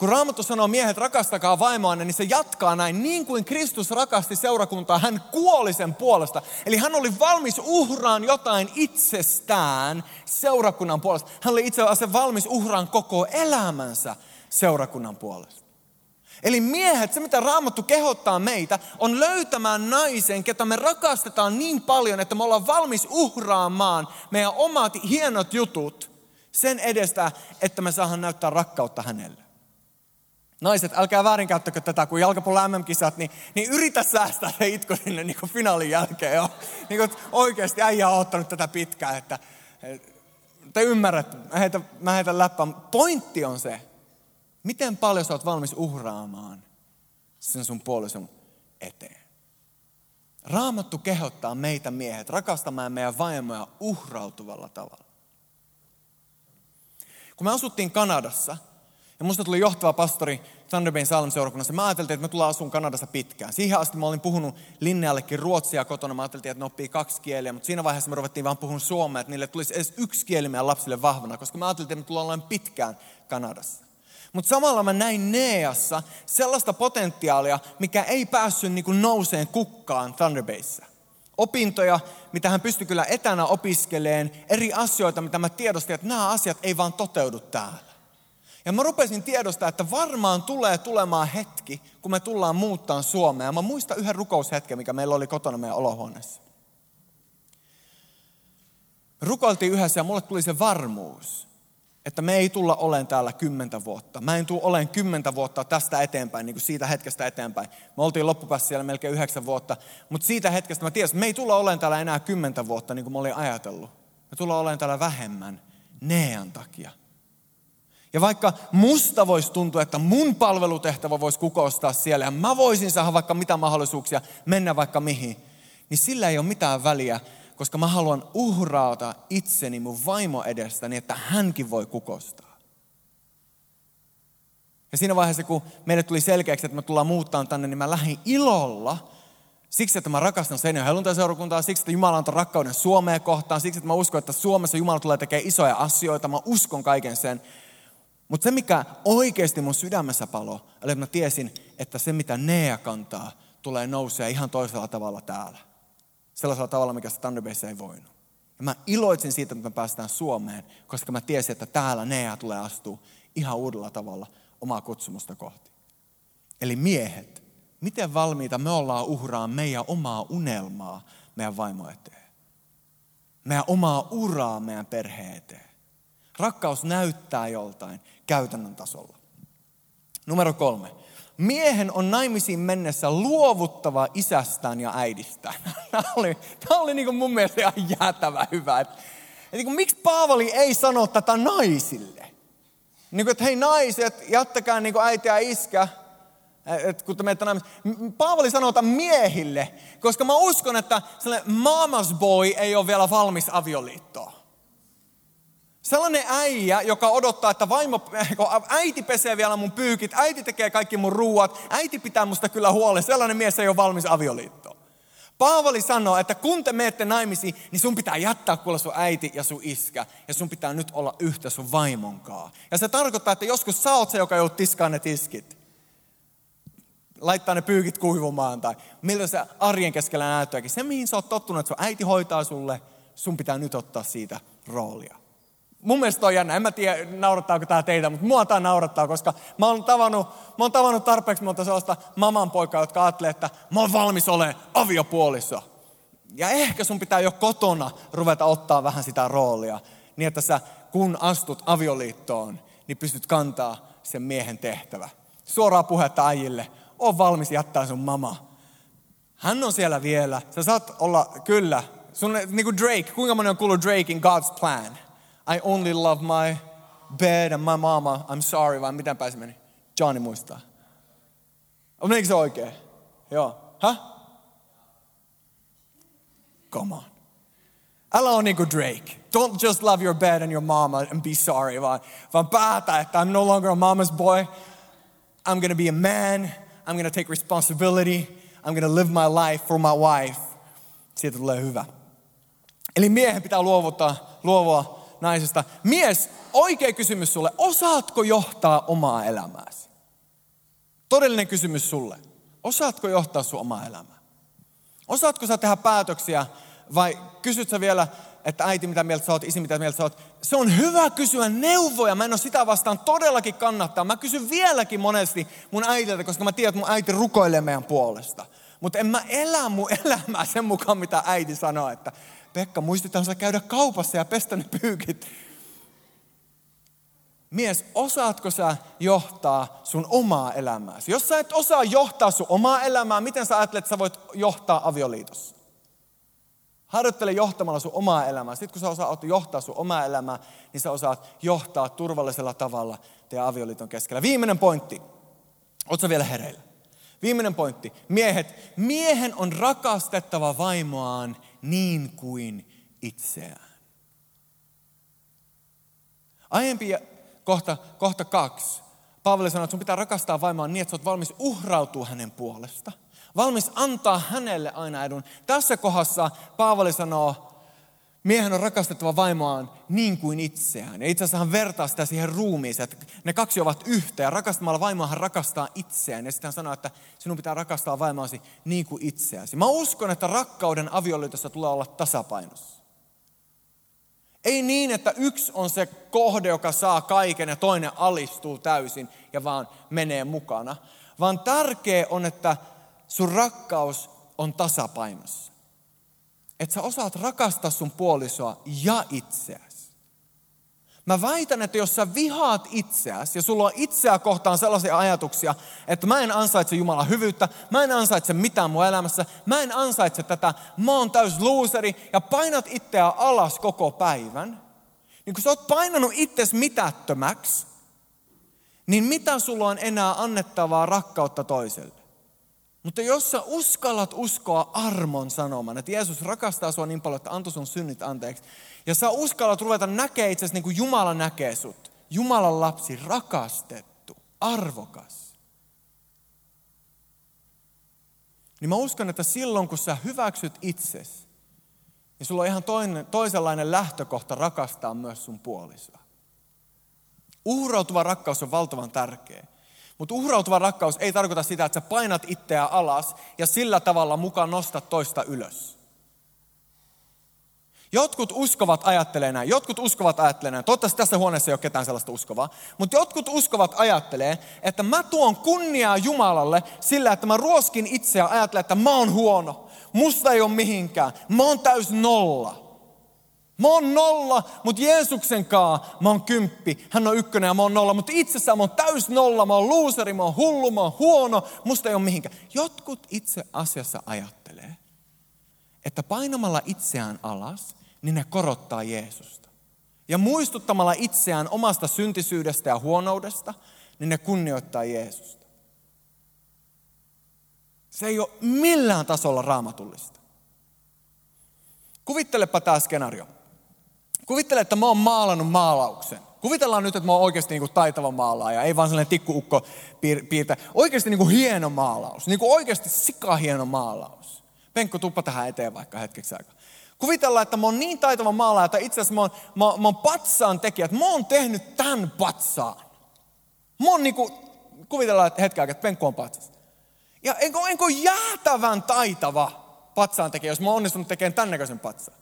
Speaker 1: Kun Raamattu sanoo miehet rakastakaa vaimoanne, niin se jatkaa näin. Niin kuin Kristus rakasti seurakuntaa, hän kuoli sen puolesta. Eli hän oli valmis uhraan jotain itsestään seurakunnan puolesta. Hän oli itse asiassa valmis uhraan koko elämänsä seurakunnan puolesta. Eli miehet, se mitä Raamattu kehottaa meitä, on löytämään naisen, ketä me rakastetaan niin paljon, että me ollaan valmis uhraamaan meidän omat hienot jutut sen edestä, että me saadaan näyttää rakkautta hänelle. Naiset, älkää väärinkäyttäkö tätä, kun jalkapallo MM-kisat, niin, niin yritä säästää se itko sinne niin kuin finaalin jälkeen jo. Niin kuin, oikeasti äijä on ottanut tätä pitkään, että, te ymmärrätte, mä heitän, mä heitän läppän. Pointti on se, Miten paljon sä oot valmis uhraamaan sen sun puolison eteen? Raamattu kehottaa meitä miehet rakastamaan meidän vaimoja uhrautuvalla tavalla. Kun me asuttiin Kanadassa, ja musta tuli johtava pastori Thunder Bayn Salm-seurakunnassa, mä ajattelin, että me tullaan asumaan Kanadassa pitkään. Siihen asti mä olin puhunut Linneallekin ruotsia kotona, mä ajattelin, että ne oppii kaksi kieliä, mutta siinä vaiheessa me ruvettiin vaan puhun suomea, että niille tulisi edes yksi kieli meidän lapsille vahvana, koska mä ajattelin, että me tullaan olemaan pitkään Kanadassa. Mutta samalla mä näin Neassa sellaista potentiaalia, mikä ei päässyt niin nouseen kukkaan Thunderbayssä. Opintoja, mitä hän pystyi kyllä etänä opiskeleen, eri asioita, mitä mä tiedostin, että nämä asiat ei vaan toteudu täällä. Ja mä rupesin tiedostaa, että varmaan tulee tulemaan hetki, kun me tullaan muuttaa Suomea. Ja mä muistan yhden rukoushetken, mikä meillä oli kotona meidän olohuoneessa. rukoiltiin yhdessä ja mulle tuli se varmuus, että me ei tulla olemaan täällä kymmentä vuotta. Mä en tule olemaan kymmentä vuotta tästä eteenpäin, niin kuin siitä hetkestä eteenpäin. Me oltiin loppupäässä siellä melkein yhdeksän vuotta, mutta siitä hetkestä mä tiesin, että me ei tulla olemaan täällä enää kymmentä vuotta, niin kuin mä olin ajatellut. Me tullaan olemaan täällä vähemmän Nean takia. Ja vaikka musta voisi tuntua, että mun palvelutehtävä voisi kukoistaa siellä ja mä voisin saada vaikka mitä mahdollisuuksia mennä vaikka mihin, niin sillä ei ole mitään väliä, koska mä haluan uhraata itseni mun vaimo edestä niin, että hänkin voi kukostaa. Ja siinä vaiheessa, kun meille tuli selkeäksi, että me tullaan muuttaa tänne, niin mä lähdin ilolla Siksi, että mä rakastan Seinäjoen helluntaseurakuntaa, siksi, että Jumala antoi rakkauden Suomeen kohtaan, siksi, että mä uskon, että Suomessa Jumala tulee tekemään isoja asioita, mä uskon kaiken sen. Mutta se, mikä oikeasti mun sydämessä palo, että mä tiesin, että se, mitä Nea kantaa, tulee nousee ihan toisella tavalla täällä sellaisella tavalla, mikä Thunderbase ei voinut. Ja mä iloitsin siitä, että me päästään Suomeen, koska mä tiesin, että täällä Nea tulee astua ihan uudella tavalla omaa kutsumusta kohti. Eli miehet, miten valmiita me ollaan uhraa meidän omaa unelmaa meidän vaimo eteen? Meidän omaa uraa meidän perheen eteen. Rakkaus näyttää joltain käytännön tasolla. Numero kolme. Miehen on naimisiin mennessä luovuttava isästään ja äidistään. <laughs> Tämä oli, tämä oli niin kuin mun mielestä ihan jäätävä hyvä. Että, että niin kuin, miksi Paavali ei sano tätä naisille? Niin kuin, että hei naiset, jättäkää niin kuin äiti ja iskä, että kun te menette naimisiin. Paavali sanoo tämän miehille, koska mä uskon, että sellainen mama's boy ei ole vielä valmis avioliittoon. Sellainen äijä, joka odottaa, että vaimo, <laughs> äiti pesee vielä mun pyykit, äiti tekee kaikki mun ruuat, äiti pitää musta kyllä huolen. Sellainen mies ei ole valmis avioliittoon. Paavali sanoo, että kun te menette naimisiin, niin sun pitää jättää kuule sun äiti ja sun iskä. Ja sun pitää nyt olla yhtä sun vaimonkaa. Ja se tarkoittaa, että joskus sä oot se, joka joudut tiskaan ne tiskit. laittaa ne pyykit kuivumaan tai miltä se arjen keskellä näyttääkin. Se, mihin sä oot tottunut, että sun äiti hoitaa sulle, sun pitää nyt ottaa siitä roolia. Mun mielestä on jännä. En mä tiedä, naurattaako tämä teitä, mutta mua tämä naurattaa, koska mä oon tavannut, mä oon tavannut tarpeeksi monta sellaista maman poikaa, jotka ajattelee, että mä oon valmis olemaan aviopuolissa. Ja ehkä sun pitää jo kotona ruveta ottaa vähän sitä roolia, niin että sä kun astut avioliittoon, niin pystyt kantaa sen miehen tehtävä. Suoraa puhetta äijille, on valmis jättää sun mama. Hän on siellä vielä. Sä saat olla, kyllä, sun, niin kuin Drake, kuinka moni on kuullut Drakein God's Plan? I only love my bed and my mama, I'm sorry, vai miten pääsi meni? Johnny muistaa. Menikö se oikein? Joo. Häh? Come on. Älä on niinku Drake. Don't just love your bed and your mama and be sorry, vaan, vaan päätä, että I'm no longer a mama's boy. I'm gonna be a man. I'm gonna take responsibility. I'm gonna live my life for my wife. Siitä tulee hyvä. Eli miehen pitää luovuttaa, luovua naisesta. Mies, oikea kysymys sulle. Osaatko johtaa omaa elämääsi? Todellinen kysymys sulle. Osaatko johtaa sun omaa elämää? Osaatko sä tehdä päätöksiä vai kysyt sä vielä, että äiti mitä mieltä sä oot, isi mitä mieltä sä oot. Se on hyvä kysyä neuvoja, mä en ole sitä vastaan todellakin kannattaa. Mä kysyn vieläkin monesti mun äitiltä, koska mä tiedän, että mun äiti rukoilee meidän puolesta. Mutta en mä elä mun <laughs> elämää sen mukaan, mitä äiti sanoo, että Pekka, muistetaan sä käydä kaupassa ja pestä ne pyykit. Mies, osaatko sä johtaa sun omaa elämääsi? Jos sä et osaa johtaa sun omaa elämää, miten sä ajattelet, että sä voit johtaa avioliitossa? Harjoittele johtamalla sun omaa elämää. Sitten kun sä osaat johtaa sun omaa elämää, niin sä osaat johtaa turvallisella tavalla teidän avioliiton keskellä. Viimeinen pointti. Oletko vielä hereillä? Viimeinen pointti. Miehet. Miehen on rakastettava vaimoaan niin kuin itseään. Aiempi kohta, kohta kaksi. Paavali sanoi, että sun pitää rakastaa vaimoaan niin, että sä oot valmis uhrautua hänen puolesta. Valmis antaa hänelle aina edun. Tässä kohdassa Paavali sanoo, miehen on rakastettava vaimoaan niin kuin itseään. Ja itse asiassa hän vertaa sitä siihen ruumiiseen, että ne kaksi ovat yhtä. Ja rakastamalla vaimoa hän rakastaa itseään. Ja sitten hän sanoo, että sinun pitää rakastaa vaimoasi niin kuin itseäsi. Mä uskon, että rakkauden avioliitossa tulee olla tasapainossa. Ei niin, että yksi on se kohde, joka saa kaiken ja toinen alistuu täysin ja vaan menee mukana. Vaan tärkeä on, että sun rakkaus on tasapainossa. Että sä osaat rakastaa sun puolisoa ja itseäsi. Mä väitän, että jos sä vihaat itseäsi ja sulla on itseä kohtaan sellaisia ajatuksia, että mä en ansaitse Jumalan hyvyyttä, mä en ansaitse mitään mun elämässä, mä en ansaitse tätä, mä oon täys looseri ja painat itseä alas koko päivän, niin kun sä oot painanut itsesi mitättömäksi, niin mitä sulla on enää annettavaa rakkautta toiselle? Mutta jos sä uskallat uskoa armon sanoman, että Jeesus rakastaa sua niin paljon, että antoi sun synnit anteeksi, ja sä uskallat ruveta näkee itse niin kuin Jumala näkee sut, Jumalan lapsi, rakastettu, arvokas, niin mä uskon, että silloin kun sä hyväksyt itsesi, niin sulla on ihan toinen, toisenlainen lähtökohta rakastaa myös sun puolisoa. Uhrautuva rakkaus on valtavan tärkeä. Mutta uhrautuva rakkaus ei tarkoita sitä, että sä painat itseä alas ja sillä tavalla mukaan nostat toista ylös. Jotkut uskovat ajattelee näin, jotkut uskovat ajattelee näin. Toivottavasti tässä huoneessa ei ole ketään sellaista uskovaa. Mutta jotkut uskovat ajattelee, että mä tuon kunniaa Jumalalle sillä, että mä ruoskin itseä ajattelen, että mä oon huono. Musta ei ole mihinkään. Mä oon täys nolla. Mä oon nolla, mutta Jeesuksen kaa mä oon kymppi. Hän on ykkönen ja mä oon nolla, mutta itsessään mä oon täys nolla. Mä oon luuseri, mä oon hullu, mä oon huono. Musta ei ole mihinkään. Jotkut itse asiassa ajattelee, että painamalla itseään alas, niin ne korottaa Jeesusta. Ja muistuttamalla itseään omasta syntisyydestä ja huonoudesta, niin ne kunnioittaa Jeesusta. Se ei ole millään tasolla raamatullista. Kuvittelepa tämä skenaario. Kuvittele, että mä oon maalannut maalauksen. Kuvitellaan nyt, että mä oon oikeasti niin kuin taitava maalaaja, ei vaan sellainen tikkuukko piirtä. Oikeasti niin kuin hieno maalaus, niin kuin oikeasti sika hieno maalaus. Penkko, tuppa tähän eteen vaikka hetkeksi aikaa. Kuvitellaan, että mä oon niin taitava maalaaja, että itse asiassa mä oon, mä, mä oon patsaan tekijä, että mä oon tehnyt tämän patsaan. Mä oon niin kuin, kuvitellaan että hetken aikaa, että penkko on patsas. Ja enkä, enkä jäätävän taitava patsaan tekijä, jos mä oon onnistunut tekemään tämän näköisen patsaan.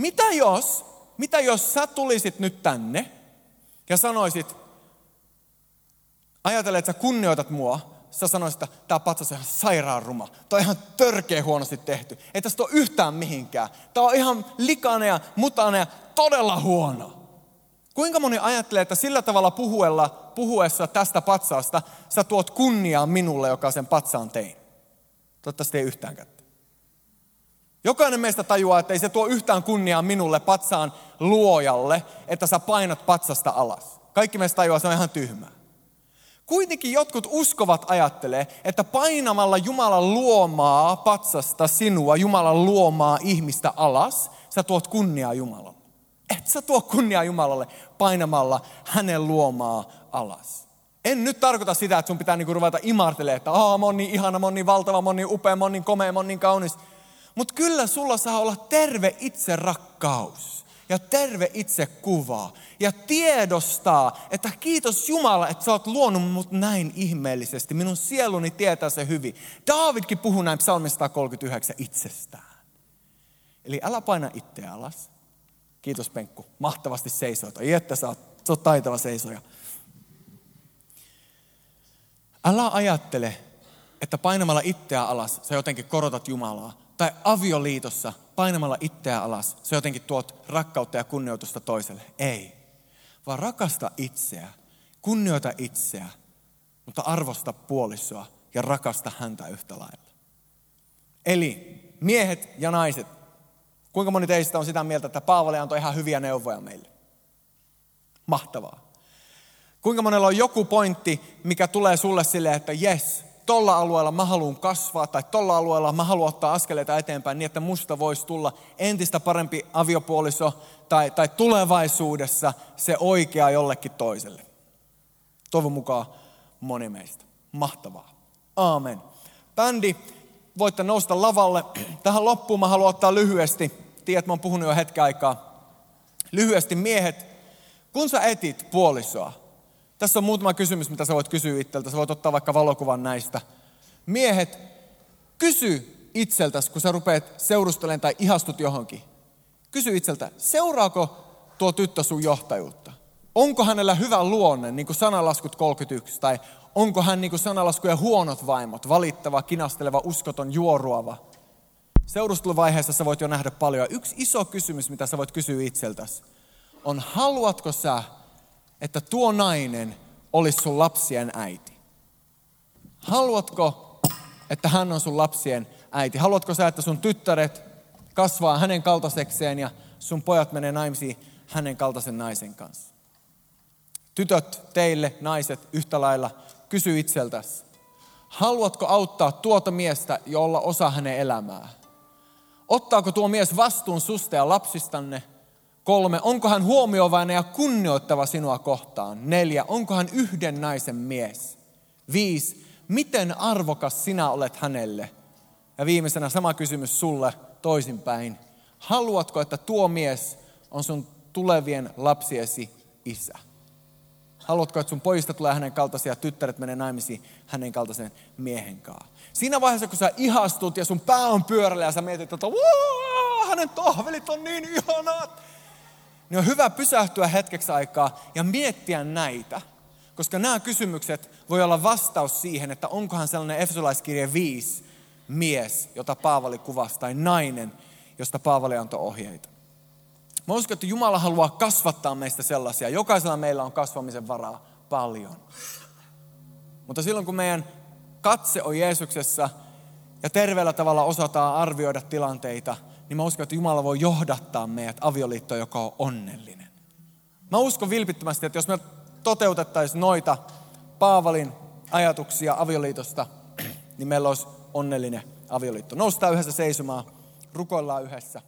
Speaker 1: Mitä jos, mitä jos sä tulisit nyt tänne ja sanoisit, ajatellen, että sä kunnioitat mua, sä sanoisit, että tämä patsas on ihan sairaan ruma. Tämä on ihan törkeä huonosti tehty. Ei tästä ole yhtään mihinkään. Tämä on ihan likainen ja mutainen ja todella huono. Kuinka moni ajattelee, että sillä tavalla puhuella, puhuessa tästä patsaasta sä tuot kunniaa minulle, joka sen patsaan tein? Toivottavasti ei yhtään kättä. Jokainen meistä tajuaa, että ei se tuo yhtään kunniaa minulle patsaan luojalle, että sä painat patsasta alas. Kaikki meistä tajuaa, että se on ihan tyhmää. Kuitenkin jotkut uskovat ajattelee, että painamalla Jumalan luomaa patsasta sinua, Jumalan luomaa ihmistä alas, sä tuot kunniaa Jumalalle. Et sä tuo kunniaa Jumalalle painamalla hänen luomaa alas. En nyt tarkoita sitä, että sun pitää niinku ruveta imartelemaan, että Aa, mä oon niin ihana, mä oon niin valtava, mä oon niin upea, mä oon niin komea, mä oon niin kaunis. Mutta kyllä sulla saa olla terve itse rakkaus ja terve itse kuva ja tiedostaa, että kiitos Jumala, että sä oot luonut mut näin ihmeellisesti. Minun sieluni tietää se hyvin. Daavidkin puhuu näin psalmista 139 itsestään. Eli älä paina itseä alas. Kiitos Penkku. Mahtavasti seisoit. Ai että sä oot, sä oot taitava seisoja. Älä ajattele, että painamalla itseä alas sä jotenkin korotat Jumalaa. Tai avioliitossa painamalla itseä alas sä jotenkin tuot rakkautta ja kunnioitusta toiselle. Ei. Vaan rakasta itseä, kunnioita itseä, mutta arvosta puolisoa ja rakasta häntä yhtä lailla. Eli miehet ja naiset, kuinka moni teistä on sitä mieltä, että Paavali antoi ihan hyviä neuvoja meille? Mahtavaa. Kuinka monella on joku pointti, mikä tulee sulle silleen, että jes, tolla alueella mä haluan kasvaa tai tolla alueella mä haluan ottaa askeleita eteenpäin niin, että musta voisi tulla entistä parempi aviopuoliso tai, tai tulevaisuudessa se oikea jollekin toiselle. Toivon mukaan moni meistä. Mahtavaa. Aamen. Bändi, voitte nousta lavalle. <clears throat> Tähän loppuun mä haluan ottaa lyhyesti. Tiedät, mä oon puhunut jo hetken aikaa. Lyhyesti miehet, kun sä etit puolisoa, tässä on muutama kysymys, mitä sä voit kysyä itseltä. Sä voit ottaa vaikka valokuvan näistä. Miehet, kysy itseltäsi, kun sä rupeat seurustelemaan tai ihastut johonkin. Kysy itseltä, seuraako tuo tyttö sun johtajuutta? Onko hänellä hyvä luonne, niin kuin sanalaskut 31, tai onko hän niin kuin sanalaskujen huonot vaimot, valittava, kinasteleva, uskoton, juoruava? Seurusteluvaiheessa sä voit jo nähdä paljon. Yksi iso kysymys, mitä sä voit kysyä itseltäsi, on haluatko sä että tuo nainen olisi sun lapsien äiti? Haluatko, että hän on sun lapsien äiti? Haluatko sä, että sun tyttäret kasvaa hänen kaltaisekseen ja sun pojat menee naimisiin hänen kaltaisen naisen kanssa? Tytöt, teille, naiset, yhtä lailla, kysy itseltäsi. Haluatko auttaa tuota miestä, jolla osa hänen elämää? Ottaako tuo mies vastuun susta ja lapsistanne – Kolme, onko hän huomioivainen ja kunnioittava sinua kohtaan? Neljä, onko hän yhden naisen mies? Viisi, miten arvokas sinä olet hänelle? Ja viimeisenä sama kysymys sulle toisinpäin. Haluatko, että tuo mies on sun tulevien lapsiesi isä? Haluatko, että sun pojista tulee hänen kaltaisia, tyttäret menee naimisiin hänen kaltaisen miehen kanssa? Siinä vaiheessa, kun sä ihastut ja sun pää on pyörällä ja sä mietit, että hänen tohvelit on niin ihanat niin on hyvä pysähtyä hetkeksi aikaa ja miettiä näitä. Koska nämä kysymykset voi olla vastaus siihen, että onkohan sellainen Efesolaiskirje 5 mies, jota Paavali kuvasi, tai nainen, josta Paavali antoi ohjeita. Mä uskon, että Jumala haluaa kasvattaa meistä sellaisia. Jokaisella meillä on kasvamisen varaa paljon. Mutta silloin kun meidän katse on Jeesuksessa ja terveellä tavalla osataan arvioida tilanteita – niin mä uskon, että Jumala voi johdattaa meidät avioliittoon, joka on onnellinen. Mä uskon vilpittömästi, että jos me toteutettaisiin noita Paavalin ajatuksia avioliitosta, niin meillä olisi onnellinen avioliitto. Noustaan yhdessä seisomaan, rukoillaan yhdessä.